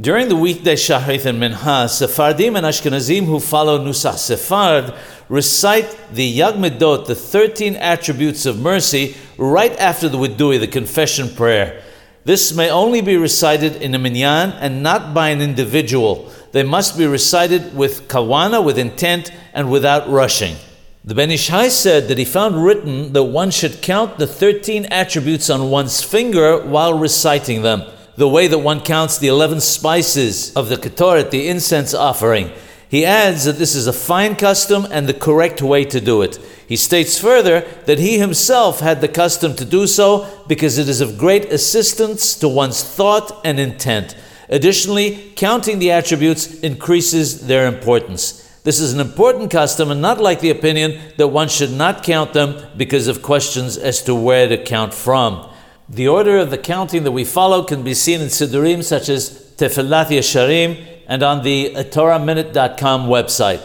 During the weekday Shahrit and Minha, Sephardim and Ashkenazim who follow Nusach Sephard recite the Yag Midot, the 13 attributes of mercy, right after the Widui, the confession prayer. This may only be recited in a minyan and not by an individual. They must be recited with kawana, with intent, and without rushing. The Ben Ish Hai said that he found written that one should count the 13 attributes on one's finger while reciting them the way that one counts the 11 spices of the Ketoret, the incense offering. He adds that this is a fine custom and the correct way to do it. He states further that he himself had the custom to do so because it is of great assistance to one's thought and intent. Additionally, counting the attributes increases their importance. This is an important custom and not like the opinion that one should not count them because of questions as to where to count from. The order of the counting that we follow can be seen in Siddurim such as Tefillat Yesharim and on the TorahMinute.com website.